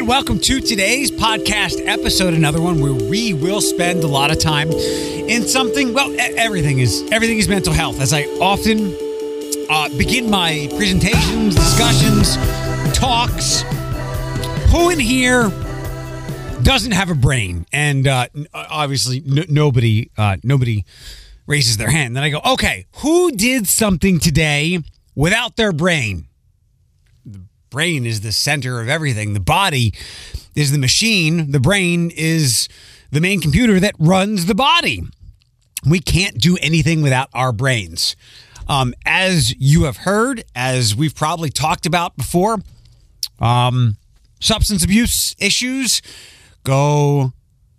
and welcome to today's podcast episode. Another one where we will spend a lot of time in something. Well, everything is everything is mental health. As I often uh, begin my presentations, discussions, talks. Who in here doesn't have a brain? And uh, obviously, n- nobody uh, nobody raises their hand. Then I go, okay, who did something today without their brain? Brain is the center of everything. The body is the machine. The brain is the main computer that runs the body. We can't do anything without our brains. Um, as you have heard, as we've probably talked about before, um, substance abuse issues go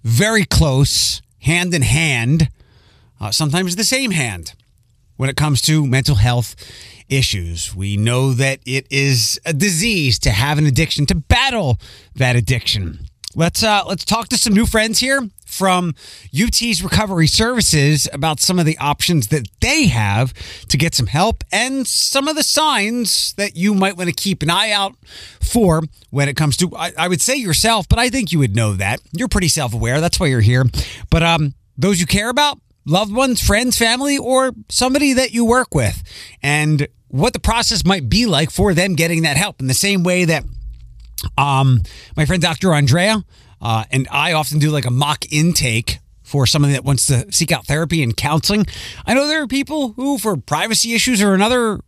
very close, hand in hand, uh, sometimes the same hand when it comes to mental health issues. We know that it is a disease to have an addiction, to battle that addiction. Let's uh, let's talk to some new friends here from UT's Recovery Services about some of the options that they have to get some help and some of the signs that you might want to keep an eye out for when it comes to I, I would say yourself, but I think you would know that. You're pretty self-aware. That's why you're here. But um those you care about, loved ones, friends, family, or somebody that you work with, and what the process might be like for them getting that help in the same way that um, my friend Dr. Andrea uh, and I often do like a mock intake for somebody that wants to seek out therapy and counseling. I know there are people who, for privacy issues or another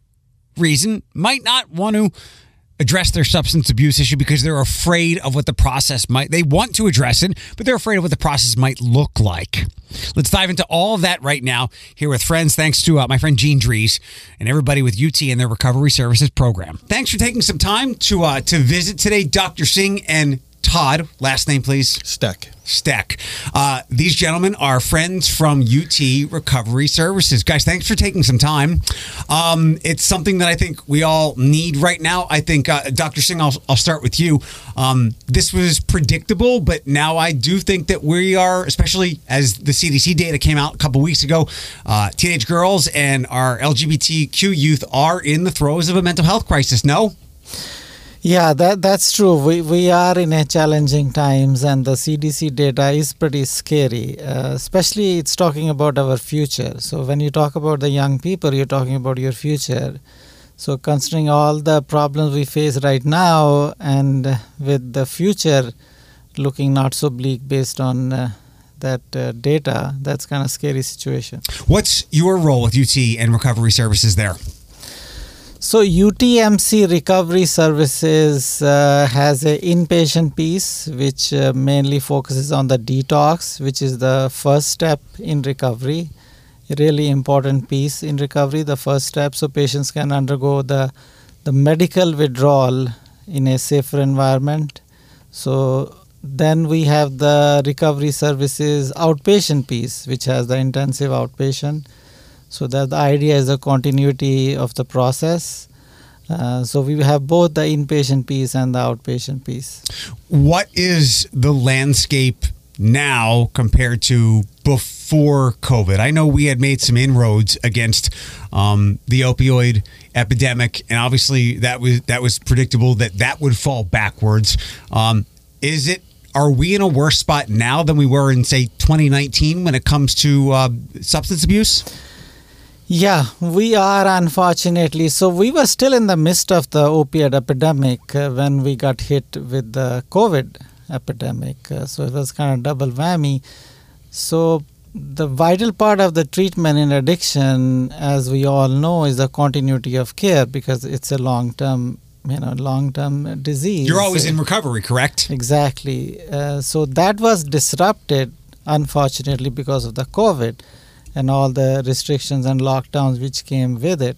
reason, might not want to address their substance abuse issue because they're afraid of what the process might they want to address it but they're afraid of what the process might look like. Let's dive into all of that right now here with friends. Thanks to uh, my friend gene dries and everybody with ut and their recovery services program. Thanks for taking some time to uh, to visit today dr singh and todd last name please Steck. Steck. Uh, these gentlemen are friends from UT Recovery Services. Guys, thanks for taking some time. Um, it's something that I think we all need right now. I think, uh, Dr. Singh, I'll, I'll start with you. Um, this was predictable, but now I do think that we are, especially as the CDC data came out a couple weeks ago, uh, teenage girls and our LGBTQ youth are in the throes of a mental health crisis. No? Yeah, that that's true. We we are in a challenging times, and the CDC data is pretty scary. Uh, especially, it's talking about our future. So when you talk about the young people, you're talking about your future. So considering all the problems we face right now, and with the future looking not so bleak based on uh, that uh, data, that's kind of scary situation. What's your role with UT and Recovery Services there? So UTMC Recovery Services uh, has a inpatient piece which uh, mainly focuses on the detox, which is the first step in recovery. Really important piece in recovery, the first step, so patients can undergo the the medical withdrawal in a safer environment. So then we have the recovery services outpatient piece, which has the intensive outpatient. So that the idea is the continuity of the process. Uh, so we have both the inpatient piece and the outpatient piece. What is the landscape now compared to before COVID? I know we had made some inroads against um, the opioid epidemic, and obviously that was that was predictable that that would fall backwards. Um, is it? Are we in a worse spot now than we were in say 2019 when it comes to uh, substance abuse? Yeah, we are unfortunately. So we were still in the midst of the opiate epidemic uh, when we got hit with the COVID epidemic. Uh, so it was kind of double whammy. So the vital part of the treatment in addiction, as we all know, is the continuity of care because it's a long-term, you know, long-term disease. You're always in recovery, correct? Exactly. Uh, so that was disrupted, unfortunately, because of the COVID and all the restrictions and lockdowns which came with it.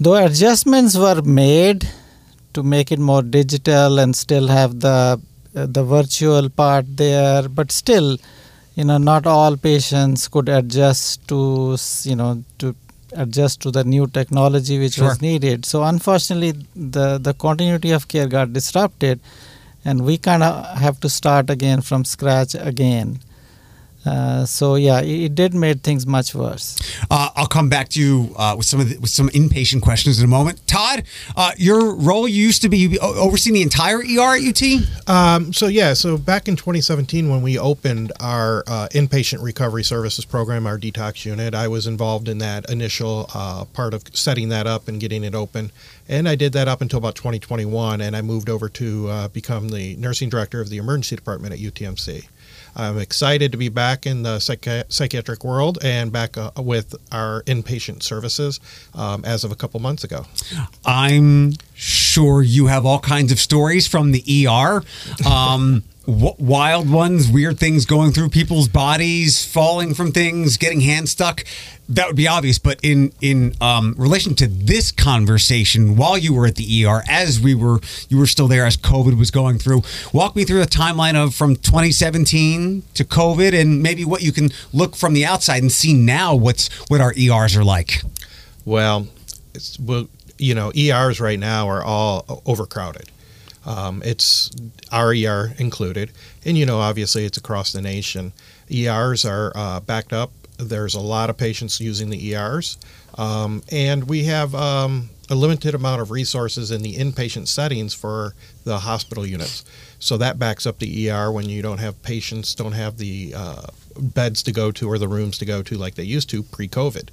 Though adjustments were made to make it more digital and still have the uh, the virtual part there, but still, you know, not all patients could adjust to you know to adjust to the new technology which Sure. was needed. So unfortunately, the the continuity of care got disrupted, and we kind of have to start again from scratch again. Uh, so yeah, it, it did made things much worse. Uh, I'll come back to you uh, with some of the, with some inpatient questions in a moment. Todd, uh, your role you used to be you o- overseeing the entire ER at UT. Um, so yeah, so back in 2017 when we opened our uh, inpatient recovery services program, our detox unit, I was involved in that initial uh, part of setting that up and getting it open, and I did that up until about 2021, and I moved over to uh, become the nursing director of the emergency department at UTMC. I'm excited to be back in the psychi- psychiatric world and back uh, with our inpatient services um, as of a couple months ago. I'm sure you have all kinds of stories from the ER. Um, w- wild ones, weird things going through people's bodies, falling from things, getting hand stuck. That would be obvious, but in in um, relation to this conversation, while you were at the ER, as we were, you were still there as COVID was going through. Walk me through the timeline of from 2017 to COVID, and maybe what you can look from the outside and see now what's what our ERs are like. Well, it's well, you know, ERs right now are all overcrowded. Um, it's our ER included, and you know, obviously, it's across the nation. ERs are uh, backed up. There's a lot of patients using the ERs, um, and we have um, a limited amount of resources in the inpatient settings for the hospital units. So that backs up the ER when you don't have patients, don't have the uh, beds to go to or the rooms to go to like they used to pre-COVID.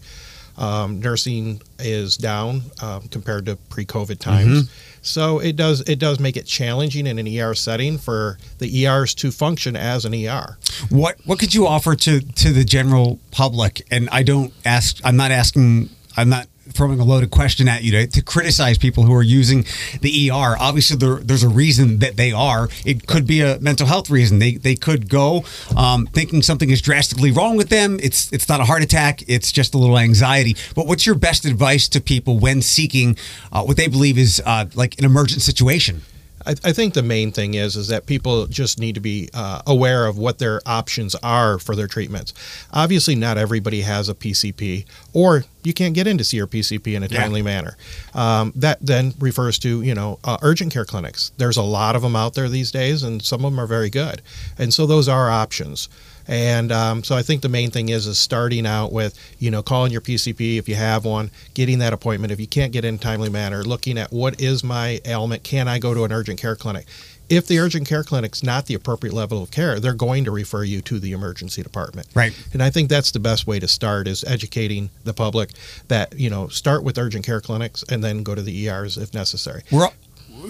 Um, nursing is down um, compared to pre-COVID times, so it does it does make it challenging in an ER setting for the ERs to function as an ER. What what could you offer to to the general public? And I don't ask. I'm not asking. I'm not throwing a loaded question at you to, to criticize people who are using the ER. Obviously, there, there's a reason that they are. It could be a mental health reason. They they could go um, thinking something is drastically wrong with them. It's it's not a heart attack. It's just a little anxiety. But what's your best advice to people when seeking uh, what they believe is uh, like an emergent situation? I, I think the main thing is is that people just need to be uh, aware of what their options are for their treatments. Obviously, not everybody has a PCP, or you can't get in to see your PCP in a Yeah. timely manner. Um, that then refers to you know uh, urgent care clinics. There's a lot of them out there these days, and some of them are very good. And so those are options. And um, so I think the main thing is is starting out with you know calling your PCP if you have one, getting that appointment. If you can't get in a timely manner, looking at what is my ailment, can I go to an urgent care clinic? If the urgent care clinic's not the appropriate level of care, they're going to refer you to the emergency department. Right. And I think that's the best way to start is educating the public that you know start with urgent care clinics and then go to the ERs if necessary. We're.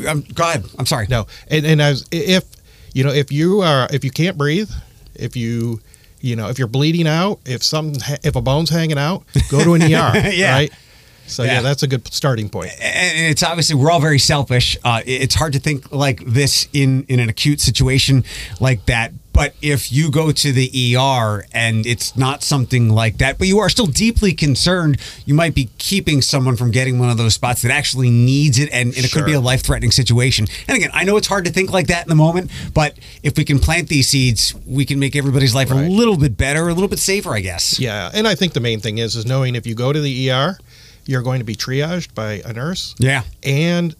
Um, go ahead. I'm sorry. No, and and as if you know if you are if you can't breathe, if you you know if you're bleeding out, if some if a bone's hanging out, go to an ER. Yeah. Right. So yeah. Yeah. that's a good starting point. and it's obviously we're all very selfish. Uh, it's hard to think like this in in an acute situation like that. But if you go to the ER and it's not something like that, but you are still deeply concerned, you might be keeping someone from getting one of those spots that actually needs it, and, and it could be a life threatening situation. And again, I know it's hard to think like that in the moment, but if we can plant these seeds, we can make everybody's life a little bit better, a little bit safer, I guess. Yeah, and I think the main thing is is knowing if you go to the ER, you're going to be triaged by a nurse, Yeah. and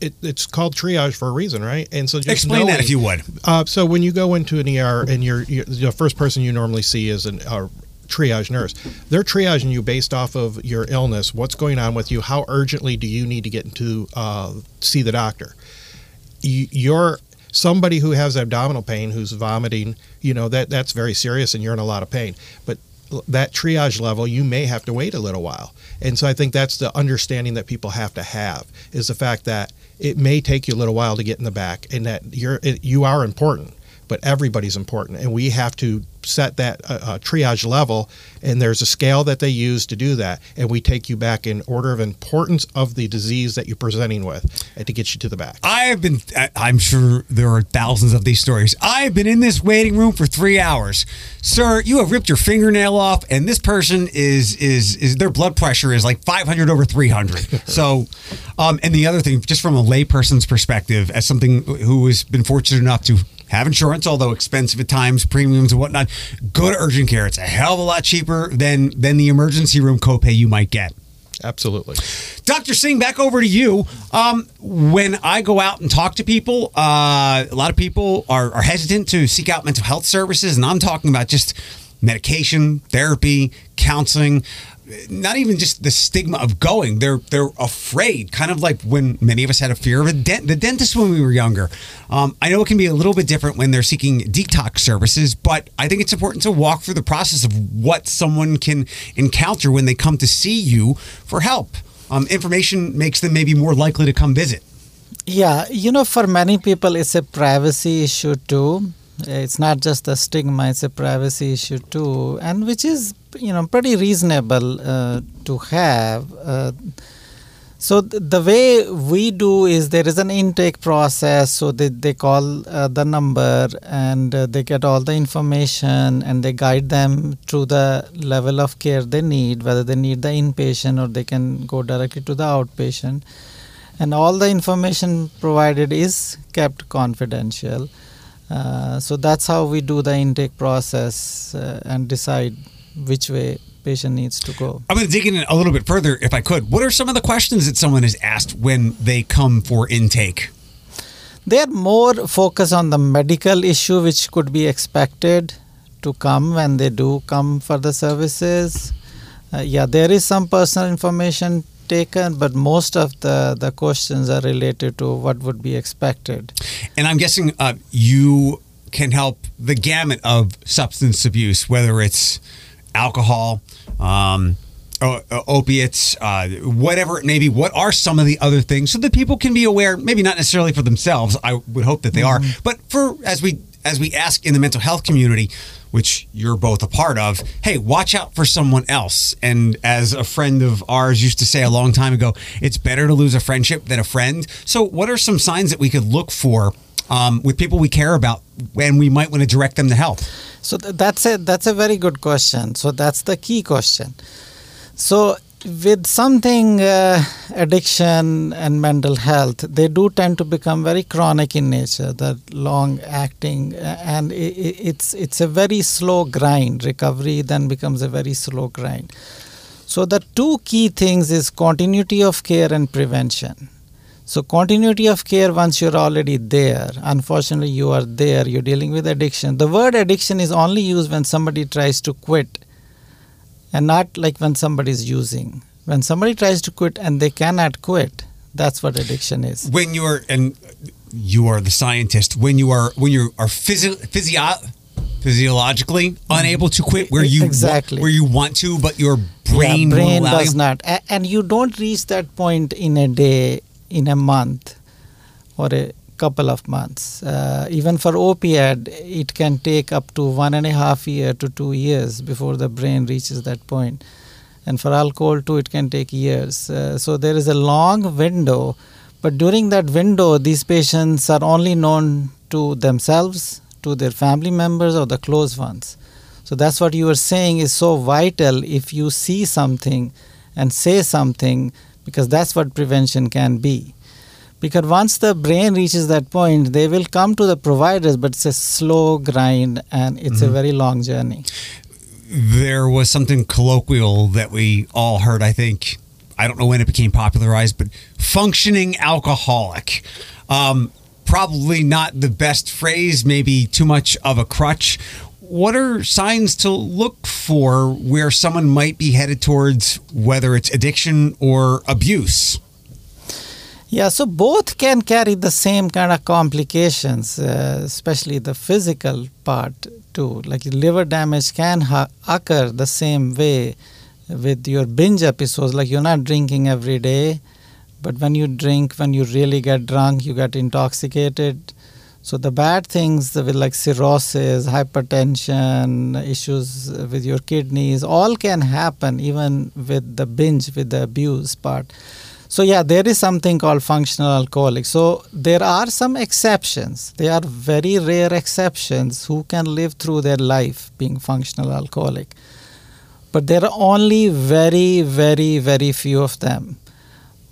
it, it's called triage for a reason, right? And so just Explain that if you would. Uh, so when you go into an ER and you're, you the first person you normally see is an a triage nurse. They're triaging you based off of your illness, what's going on with you, how urgently do you need to get into uh, see the doctor. You're somebody who has abdominal pain, who's vomiting. You know that that's very serious, and you're in a lot of pain. But that triage level, you may have to wait a little while. And so I think that's the understanding that people have to have is the fact that it may take you a little while to get in the back, and that you're it, you are important, but everybody's important, and we have to set that uh, uh, triage level. And there's a scale that they use to do that, and we take you back in order of importance of the disease that you're presenting with, and to get you to the back. I have been, I'm sure there are thousands of these stories. I have been in this waiting room for three hours. Sir, you have ripped your fingernail off, and this person is, is, is their blood pressure is like 500 over 300. so, um, and the other thing, just from a layperson's perspective, as something who has been fortunate enough to have insurance, although expensive at times, premiums and whatnot, go to urgent care. It's a hell of a lot cheaper than, than the emergency room copay you might get. Absolutely. Dr. Singh, back over to you. Um, when I go out and talk to people, uh, a lot of people are, are hesitant to seek out mental health services, and I'm talking about just medication, therapy, counseling. Not even just the stigma of going; they're they're afraid, kind of like when many of us had a fear of a dent, the dentist when we were younger. Um, I know it can be a little bit different when they're seeking detox services, but I think it's important to walk through the process of what someone can encounter when they come to see you for help um, information makes them maybe more likely to come visit. Yeah, you know, for many people, it's a privacy issue too. It's not just a stigma; it's a privacy issue too, and which is you know pretty reasonable uh, to have. Uh, so th- the way we do is there is an intake process. So they, they call uh, the number and uh, they get all the information and they guide them through the level of care they need, whether they need the inpatient or they can go directly to the outpatient. And all the information provided is kept confidential. Uh, so that's how we do the intake process uh, and decide which way patient needs to go. I'm going to dig in a little bit further if I could. What are some of the questions that someone is asked when they come for intake? They are more focused on the medical issue, which could be expected to come when they do come for the services. Uh, yeah, there is some personal information taken, but most of the, the questions are related to what would be expected. And I'm guessing uh, you can help the gamut of substance abuse, whether it's alcohol, um, opiates, uh, whatever it may be. What are some of the other things so that people can be aware? Maybe not necessarily for themselves. I would hope that they mm-hmm. are, but for as we as we ask in the mental health community, which you're both a part of, hey, watch out for someone else. And as a friend of ours used to say a long time ago, it's better to lose a friendship than a friend. So, what are some signs that we could look for um, with people we care about when we might want to direct them to help? So th- that's a that's a very good question. So that's the key question. So with something uh, addiction and mental health, they do tend to become very chronic in nature. The long acting and it, it's it's a very slow grind. Recovery then becomes a very slow grind. So the two key things is continuity of care and prevention. So, continuity of care once you're already there, unfortunately, you are there, you're dealing with addiction. The word addiction is only used when somebody tries to quit and not like when somebody is using. When somebody tries to quit and they cannot quit, that's what addiction is. When you're, and you are the scientist, when you are, when you are physio, physio, physiologically mm-hmm. unable to quit where you exactly where you want to but your brain, yeah, brain does not and you don't reach that point in a day in a month or a couple of months. Uh, even for opiate, it can take up to one and a half year to two years before the brain reaches that point. And for alcohol too, it can take years. Uh, so there is a long window, but during that window, these patients are only known to themselves, to their family members, or the close ones. So that's what you are saying is so vital. If you see something and say something, because that's what prevention can be. Because once the brain reaches that point, they will come to the providers, but it's a slow grind and it's mm-hmm. a very long journey. There was something colloquial that we all heard, I think. I don't know when it became popularized, but functioning alcoholic. Um, probably not the best phrase, maybe too much of a crutch what are signs to look for where someone might be headed towards whether it's addiction or abuse? Yeah, so both can carry the same kind of complications, uh, especially the physical part too. Like liver damage can ha- occur the same way with your binge episodes. Like you're not drinking every day, but when you drink, when you really get drunk, you get intoxicated so the bad things with like cirrhosis, hypertension, issues with your kidneys, all can happen even with the binge, with the abuse part. So yeah, there is something called functional alcoholic. So there are some exceptions. They are very rare exceptions who can live through their life being functional alcoholic. But there are only very, very, very few of them.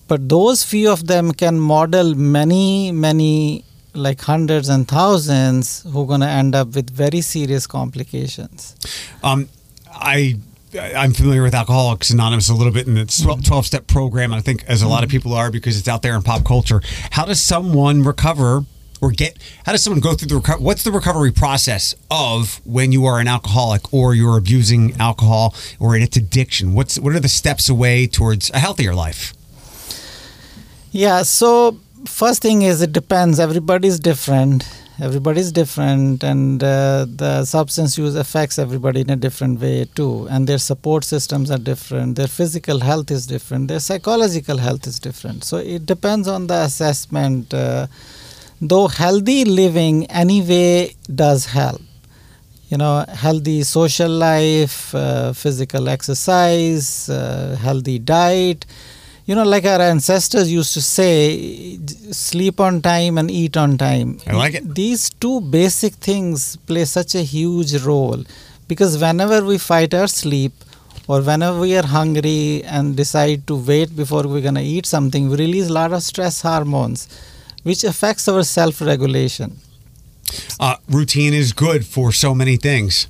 But those few of them can model many, many like hundreds and thousands who are going to end up with very serious complications. Um, I I'm familiar with Alcoholics Anonymous a little bit in its mm-hmm. 12 step program. I think as a lot of mm-hmm. people are because it's out there in pop culture. How does someone recover or get, how does someone go through the recovery? What's the recovery process of when you are an alcoholic or you're abusing alcohol or in its addiction? What's, what are the steps away towards a healthier life? Yeah, so first thing is it depends. Everybody's different. Everybody's different, and uh, the substance use affects everybody in a different way too. And their support systems are different. Their physical health is different. Their psychological health is different. So it depends on the assessment. Uh, though healthy living anyway does help you know healthy social life uh, physical exercise uh, healthy diet you know like our ancestors used to say sleep on time and eat on time i like it these two basic things play such a huge role because whenever we fight our sleep or whenever we are hungry and decide to wait before we're going to eat something we release a lot of stress hormones which affects our self regulation. Uh, routine is good for so many things.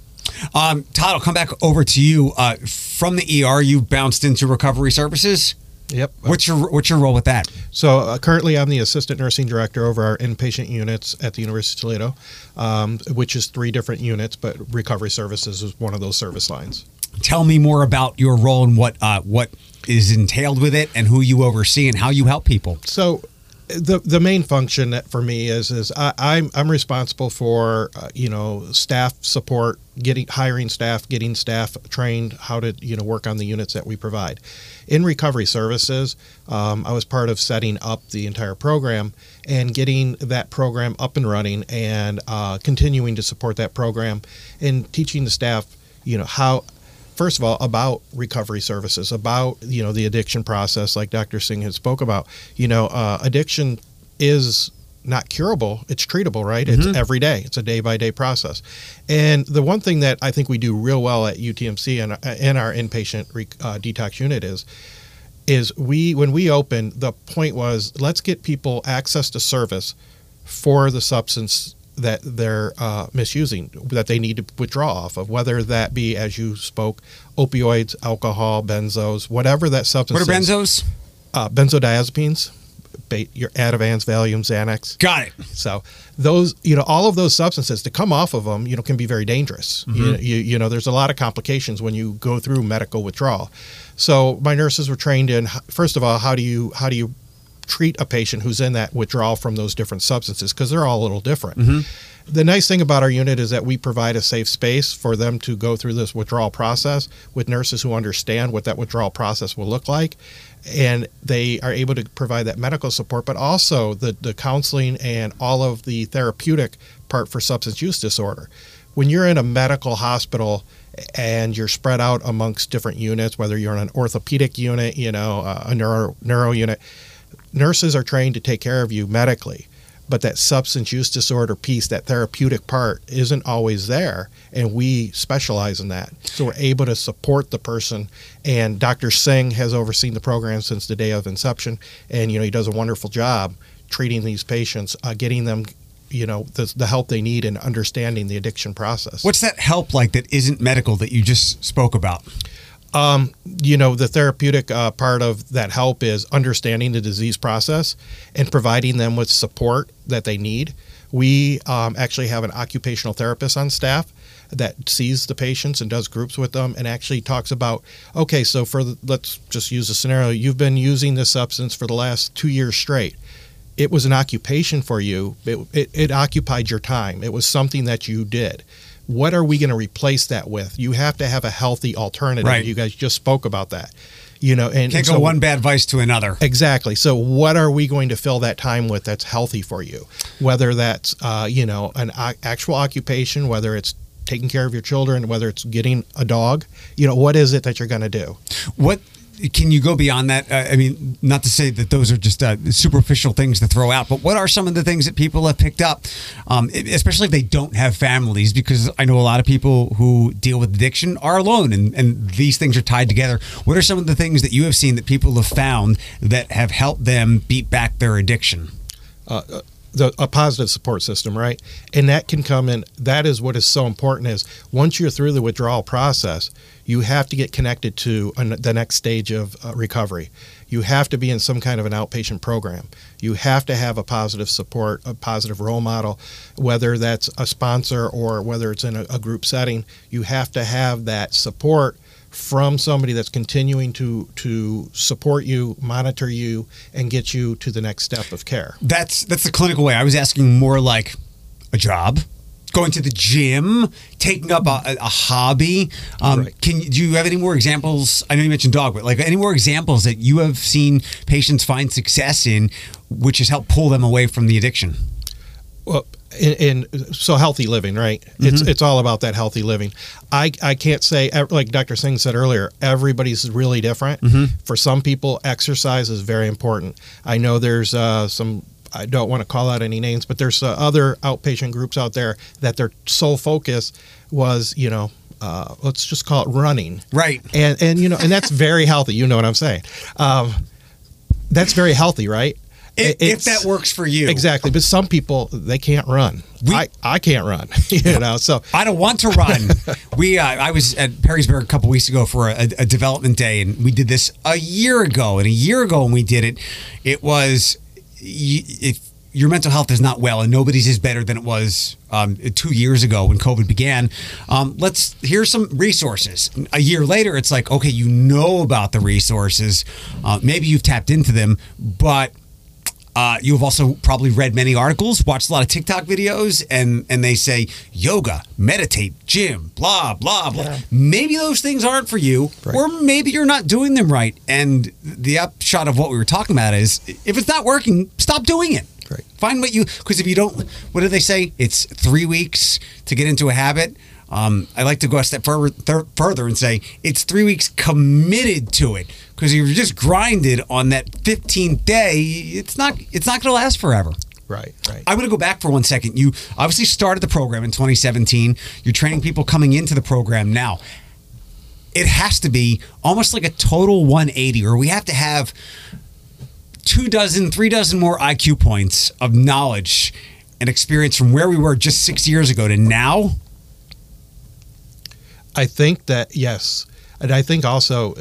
Um, Todd, I'll come back over to you. Uh, from the ER, you bounced into recovery services. Yep. What's your What's your role with that? So uh, currently, I'm the assistant nursing director over our inpatient units at the University of Toledo, um, which is three different units, but recovery services is one of those service lines. Tell me more about your role and what uh, what is entailed with it, and who you oversee, and how you help people. So the the main function for me is is I, am I'm, I'm responsible for uh, you know staff support, getting hiring staff, getting staff trained how to you know work on the units that we provide. In recovery services, um, I was part of setting up the entire program and getting that program up and running and uh, continuing to support that program and teaching the staff you know how first of all about recovery services about you know the addiction process like dr singh had spoke about. You know uh, addiction is not curable it's treatable right? Mm-hmm. it's every day it's a day by day process. And the one thing that i think we do real well at utmc and in our inpatient uh, detox unit is is we when we opened the point was let's get people access to service for the substance that they're uh, misusing, that they need to withdraw off of, whether that be, as you spoke, opioids, alcohol, benzos, whatever that substance What are benzos? Uh, benzodiazepines, your Ativan's, Valium, Xanax. Got it. So those, you know, all of those substances to come off of them, you know, can be very dangerous. Mm-hmm. You, you, you know, there's a lot of complications when you go through medical withdrawal. So my nurses were trained in, first of all, how do you how do you treat a patient who's in that withdrawal from those different substances because they're all a little different. Mm-hmm. The nice thing about our unit is that we provide a safe space for them to go through this withdrawal process with nurses who understand what that withdrawal process will look like. And they are able to provide that medical support, but also the, the counseling and all of the therapeutic part for substance use disorder. When you're in a medical hospital and you're spread out amongst different units, whether you're in an orthopedic unit, you know, a neuro, neuro unit, nurses are trained to take care of you medically but that substance use disorder piece, that therapeutic part, isn't always there. And we specialize in that. So we're able to support the person. And Dr. Singh has overseen the program since the day of inception. And, you know, he does a wonderful job treating these patients, uh, getting them you know the, the help they need and understanding the addiction process what's that help like that isn't medical that you just spoke about um, you know, the therapeutic uh, part of that help is understanding the disease process and providing them with support that they need. We um, actually have an occupational therapist on staff that sees the patients and does groups with them and actually talks about okay so for the, let's just use a scenario. You've been using this substance for the last two years straight. It was an occupation for you. It, it, it occupied your time. It was something that you did what are we going to replace that with? You have to have a healthy alternative. Right. You guys just spoke about that. You know, and can't so, go one bad vice to another. Exactly. So, what are we going to fill that time with that's healthy for you? Whether that's uh, you know an actual occupation, whether it's taking care of your children, whether it's getting a dog, you know, what is it that you're going to do? What can you go beyond that? Uh, I mean, not to say that those are just uh, superficial things to throw out, but what are some of the things that people have picked up, um, especially if they don't have families? Because I know a lot of people who deal with addiction are alone, and, and these things are tied together. What are some of the things that you have seen that people have found that have helped them beat back their addiction? Uh, uh the, a positive support system, right? And that can come in. That is what is so important. Is once you're through the withdrawal process, you have to get connected to an, the next stage of uh, recovery. You have to be in some kind of an outpatient program. You have to have a positive support, a positive role model, whether that's a sponsor or whether it's in a, a group setting. You have to have that support from somebody that's continuing to to support you, monitor you, and get you to the next step of care. That's that's the clinical way. I was asking more like a job, going to the gym, taking up a, a hobby. Um, Right. Can do you have any more examples? I know you mentioned dog, but like any more examples that you have seen patients find success in, which has helped pull them away from the addiction? Well, and, and so healthy living, right? It's it's all about that healthy living. I I can't say like Dr. Singh said earlier. Everybody's really different. For some people, exercise is very important. I know there's uh, some. I don't want to call out any names, but there's uh, other outpatient groups out there that their sole focus was, you know, uh, let's just call it running Right. and and you know and that's very healthy you know what i'm saying um, that's very healthy right It- if that works for you, exactly but some people they can't run We- i i can't run you know so I don't want to run. we, uh, I was at Perrysburg a couple weeks ago for a, a development day, and we did this a year ago. And a year ago, when we did it, it was if your mental health is not well, and nobody's is better than it was um, two years ago when COVID began. Um, let's here's some resources. A year later, it's like okay, you know about the resources. Uh, maybe you've tapped into them, but uh, you've also probably read many articles, watched a lot of TikTok videos, and and they say yoga, meditate, gym, blah blah blah. Yeah. Maybe those things aren't for you, Right. or maybe you're not doing them right. And the upshot of what we were talking about is, if it's not working, stop doing it. Right. Find what you because if you don't, what do they say? It's three weeks to get into a habit. Um, I like to go a step further, thir- further and say it's three weeks committed to it because if you're just grinded on that 15th day, it's not it's not going to last forever. right right I'm going to go back for one second. You obviously started the program in 2017. You're training people coming into the program now. It has to be almost like a total 180, or we have to have two dozen, three dozen more IQ points of knowledge and experience from where we were just six years ago to now. I think that yes, and I think also,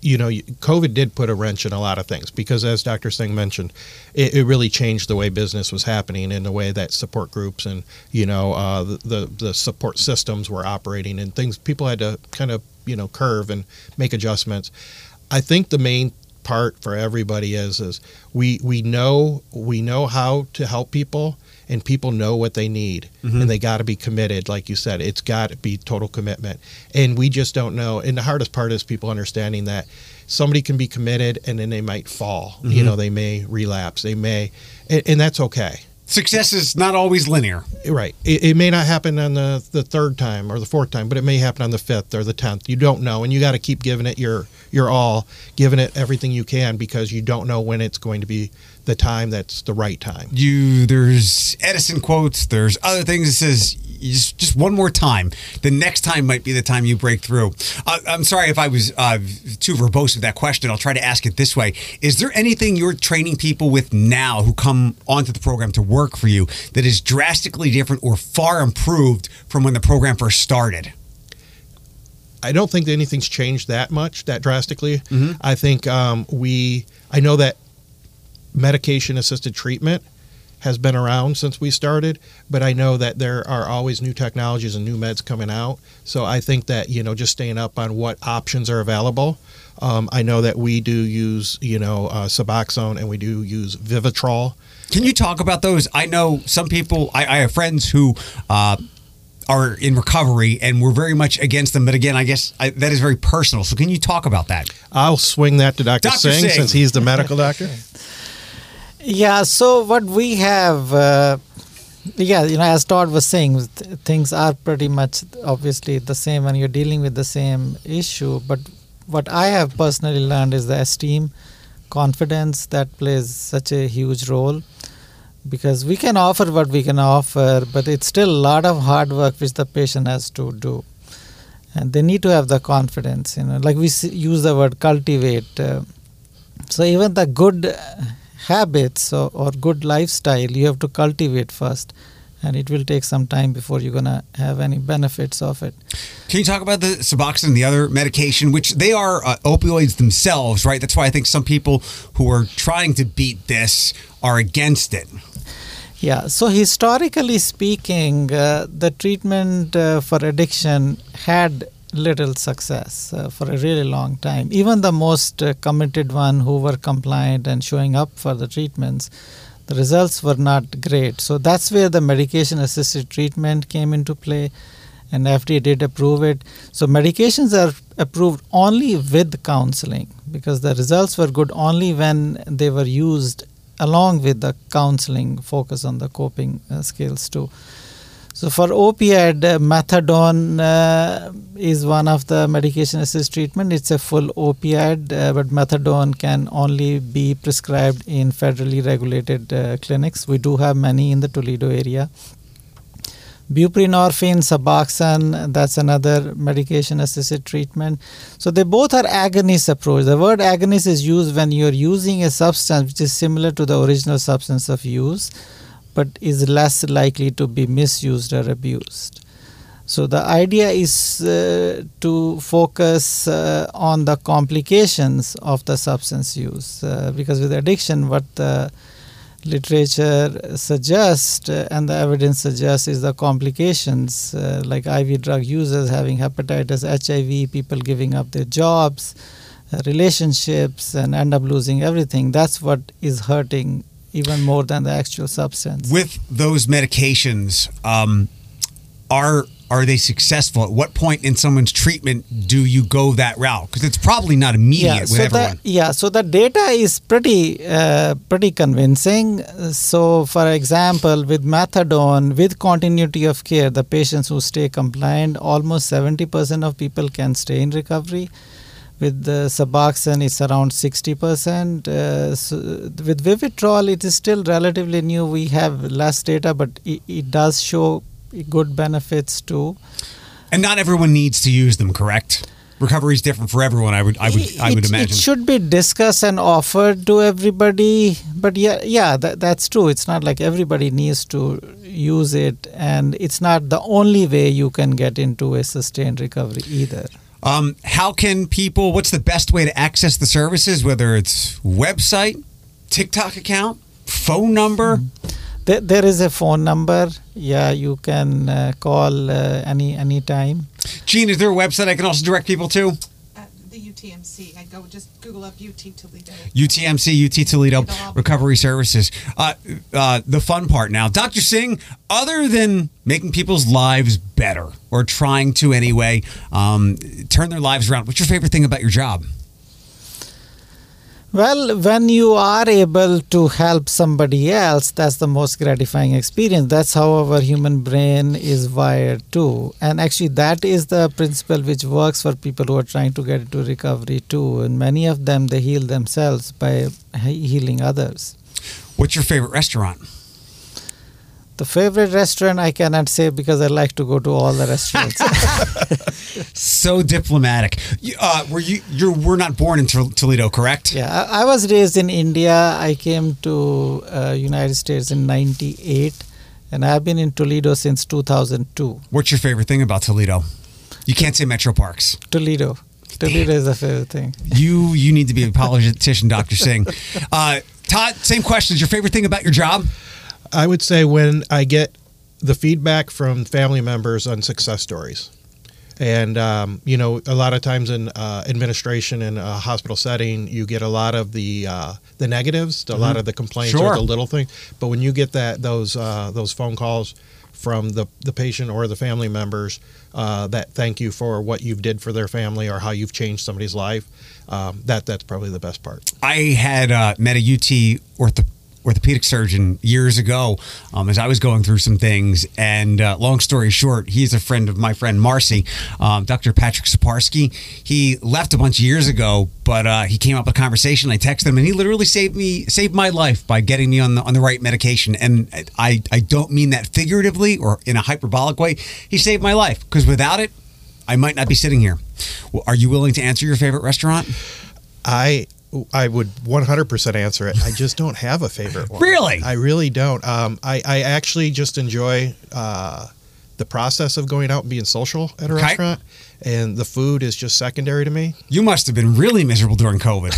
you know, COVID did put a wrench in a lot of things because, as Dr. Singh mentioned, it, it really changed the way business was happening and the way that support groups and you know uh, the the support systems were operating and things. People had to kind of you know curve and make adjustments. I think the main part for everybody is is we we know we know how to help people and people know what they need and mm-hmm. they got to be committed like you said it's got to be total commitment and we just don't know and the hardest part is people understanding that somebody can be committed and then they might fall you mm-hmm. know they may relapse they may and, and that's okay Success is not always linear. Right. It, it may not happen on the, the third time or the fourth time, but it may happen on the fifth or the tenth. You don't know, and you got to keep giving it your your all, giving it everything you can because you don't know when it's going to be the time that's the right time. you there's Edison quotes, there's other things that says just just one more time. The next time might be the time you break through. Uh, I'm sorry if I was uh, too verbose with that question. I'll try to ask it this way: Is there anything you're training people with now who come onto the program to work for you that is drastically different or far improved from when the program first started? I don't think that anything's changed that much, that drastically. I think um, we, I know that medication assisted treatment has been around since we started, but I know that there are always new technologies and new meds coming out. So I think that, you know, just staying up on what options are available. Um, I know that we do use, you know, uh, Suboxone and we do use Vivitrol. Can you talk about those? I know some people. I, I have friends who uh, are in recovery, and we're very much against them. But again, I guess I, that is very personal. So, can you talk about that? I'll swing that to Dr. Dr. Singh, Singh. since he's the medical doctor. Yeah, so what we have, uh, yeah, you know, as Todd was saying, th- things are pretty much obviously the same when you're dealing with the same issue. But what I have personally learned is the esteem, confidence that plays such a huge role because we can offer what we can offer, but it's still a lot of hard work which the patient has to do. And they need to have the confidence, you know, like we use the word cultivate. Uh, so even the good habits or, or good lifestyle you have to cultivate first and it will take some time before you're going to have any benefits of it. Can you talk about the Suboxone, and the other medication, which they are uh, opioids themselves, right? That's why I think some people who are trying to beat this are against it. Yeah, so historically speaking, uh, the treatment uh, for addiction had little success uh, for a really long time. Even the most uh, committed one who were compliant and showing up for the treatments the results were not great. So that's where the medication assisted treatment came into play and FDA did approve it. So medications are approved only with counseling because the results were good only when they were used along with the counseling focus on the coping uh, skills too. So for opioid, uh, methadone uh, is one of the medication assisted treatment. It's a full opioid, uh, but methadone can only be prescribed in federally regulated uh, clinics. We do have many in the Toledo area. Buprenorphine, Suboxone, that's another medication assisted treatment. So they both are agonist approach. The word agonist is used when you're using a substance which is similar to the original substance of use but is less likely to be misused or abused. So the idea is uh, to focus uh, on the complications of the substance use uh, because with addiction, what the literature suggests uh, and the evidence suggests is the complications uh, like IV drug users having hepatitis, HIV, people giving up their jobs, uh, relationships, and end up losing everything. That's what is hurting even more than the actual substance. With those medications, um, are are they successful? At what point in someone's treatment do you go that route? Because it's probably not immediate yeah, with so everyone. The, yeah, so the data is pretty uh, pretty convincing. So, for example, with methadone, with continuity of care, the patients who stay compliant, almost seventy percent of people can stay in recovery with the Suboxone, it's around 60%. Uh, so with Vivitrol, it is still relatively new. We have less data, but it, it, does show good benefits too. And not everyone needs to use them, correct? Recovery is different for everyone. I would, I would, it, I would imagine. It should be discussed and offered to everybody. But yeah, yeah, that, that's true. It's not like everybody needs to use it, and it's not the only way you can get into a sustained recovery either. Um, how can people? What's the best way to access the services? Whether it's website, TikTok account, phone number. There, there is a phone number. Yeah, you can uh, call uh, any any time. Gene, is there a website I can also direct people to? UTMC. I go just Google up UT Toledo. UTMC, UT Toledo Recovery Services. Uh, uh, the fun part now, Dr. Singh. Other than making people's lives better or trying to anyway um, turn their lives around, what's your favorite thing about your job? Well, when you are able to help somebody else, that's the most gratifying experience. That's how our human brain is wired too. And actually, that is the principle which works for people who are trying to get into recovery too. And many of them, they heal themselves by healing others. What's your favorite restaurant? The favorite restaurant I cannot say because I like to go to all the restaurants. so diplomatic. Uh, were you? You were not born in Toledo, correct? Yeah, I, I was raised in India. I came to uh, United States in '98, and I've been in Toledo since 2002. What's your favorite thing about Toledo? You can't say Metro Parks. Toledo. Toledo is a favorite thing. You you need to be a politician, Dr. Singh. Uh, Todd, same question. Is your favorite thing about your job? I would say when I get the feedback from family members on success stories. And um, you know, a lot of times in uh, administration in a hospital setting, you get a lot of the uh, the negatives, a mm-hmm. lot of the complaints, sure. or the little thing. But when you get that those uh, those phone calls from the the patient or the family members uh, that thank you for what you've did for their family or how you've changed somebody's life, um, that that's probably the best part. I had uh, met a UT ortho orthopedic surgeon years ago um, as I was going through some things. And uh, long story short, he's a friend of my friend Marcy, um, Dr. Patrick Saparsky. He left a bunch of years ago, but uh, he came up with a conversation. I texted him, and he literally saved me, saved my life by getting me on the on the right medication. And I I don't mean that figuratively or in a hyperbolic way. He saved my life because without it, I might not be sitting here. Well, are you willing to answer your favorite restaurant? I I would 100% answer it. I just don't have a favorite one. Really? I really don't. Um, I, I actually just enjoy uh, the process of going out and being social at a Okay. restaurant, and the food is just secondary to me. You must have been really miserable during COVID.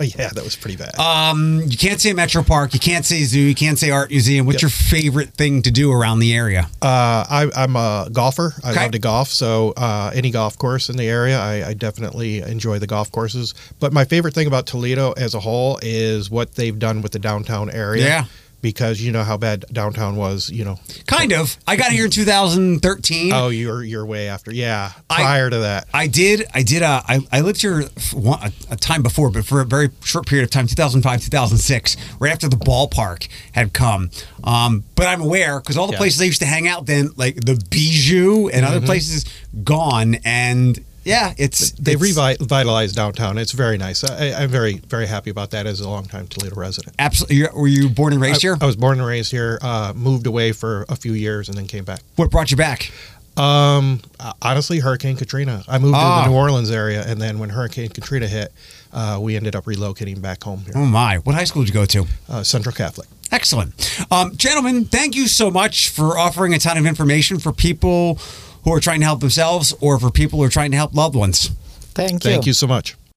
yeah, that was pretty bad. um, you can't say Metro Park, you can't say zoo, you can't say art museum. What's Yep. your favorite thing to do around the area? Uh, I, I'm a golfer. I Okay. love to golf. So uh, any golf course in the area, I, I definitely enjoy the golf courses. But my favorite thing about Toledo as a whole is what they've done with the downtown area. Yeah. Because you know how bad downtown was. You know. Kind of. I got here in 2013. Oh, you're you're way after. Yeah. I- Prior to that. I did. I did. Uh, I, I lived here one, a, a time before, but for a very short period of time, 2005, 2006, right after the ballpark had come. Um, but I'm aware because all the Yeah. places I used to hang out then, like the Bijou and other places, gone. And yeah, it's They it's revitalized downtown. It's very nice. I, I'm very very happy about that as a longtime Toledo resident. Absolutely. you're- Were you born and raised I, here? I was born and raised here. Uh, moved away for a few years and then came back. what brought you back? Um, uh, honestly, Hurricane Katrina. I moved Ah. to the New Orleans area, and then when Hurricane Katrina hit, uh, we ended up relocating back home here. Oh my! What high school did you go to? Uh, Central Catholic. Excellent. Um, gentlemen, thank you so much for offering a ton of information for people who are trying to help themselves or for people who are trying to help loved ones. Thank you. Thank you so much.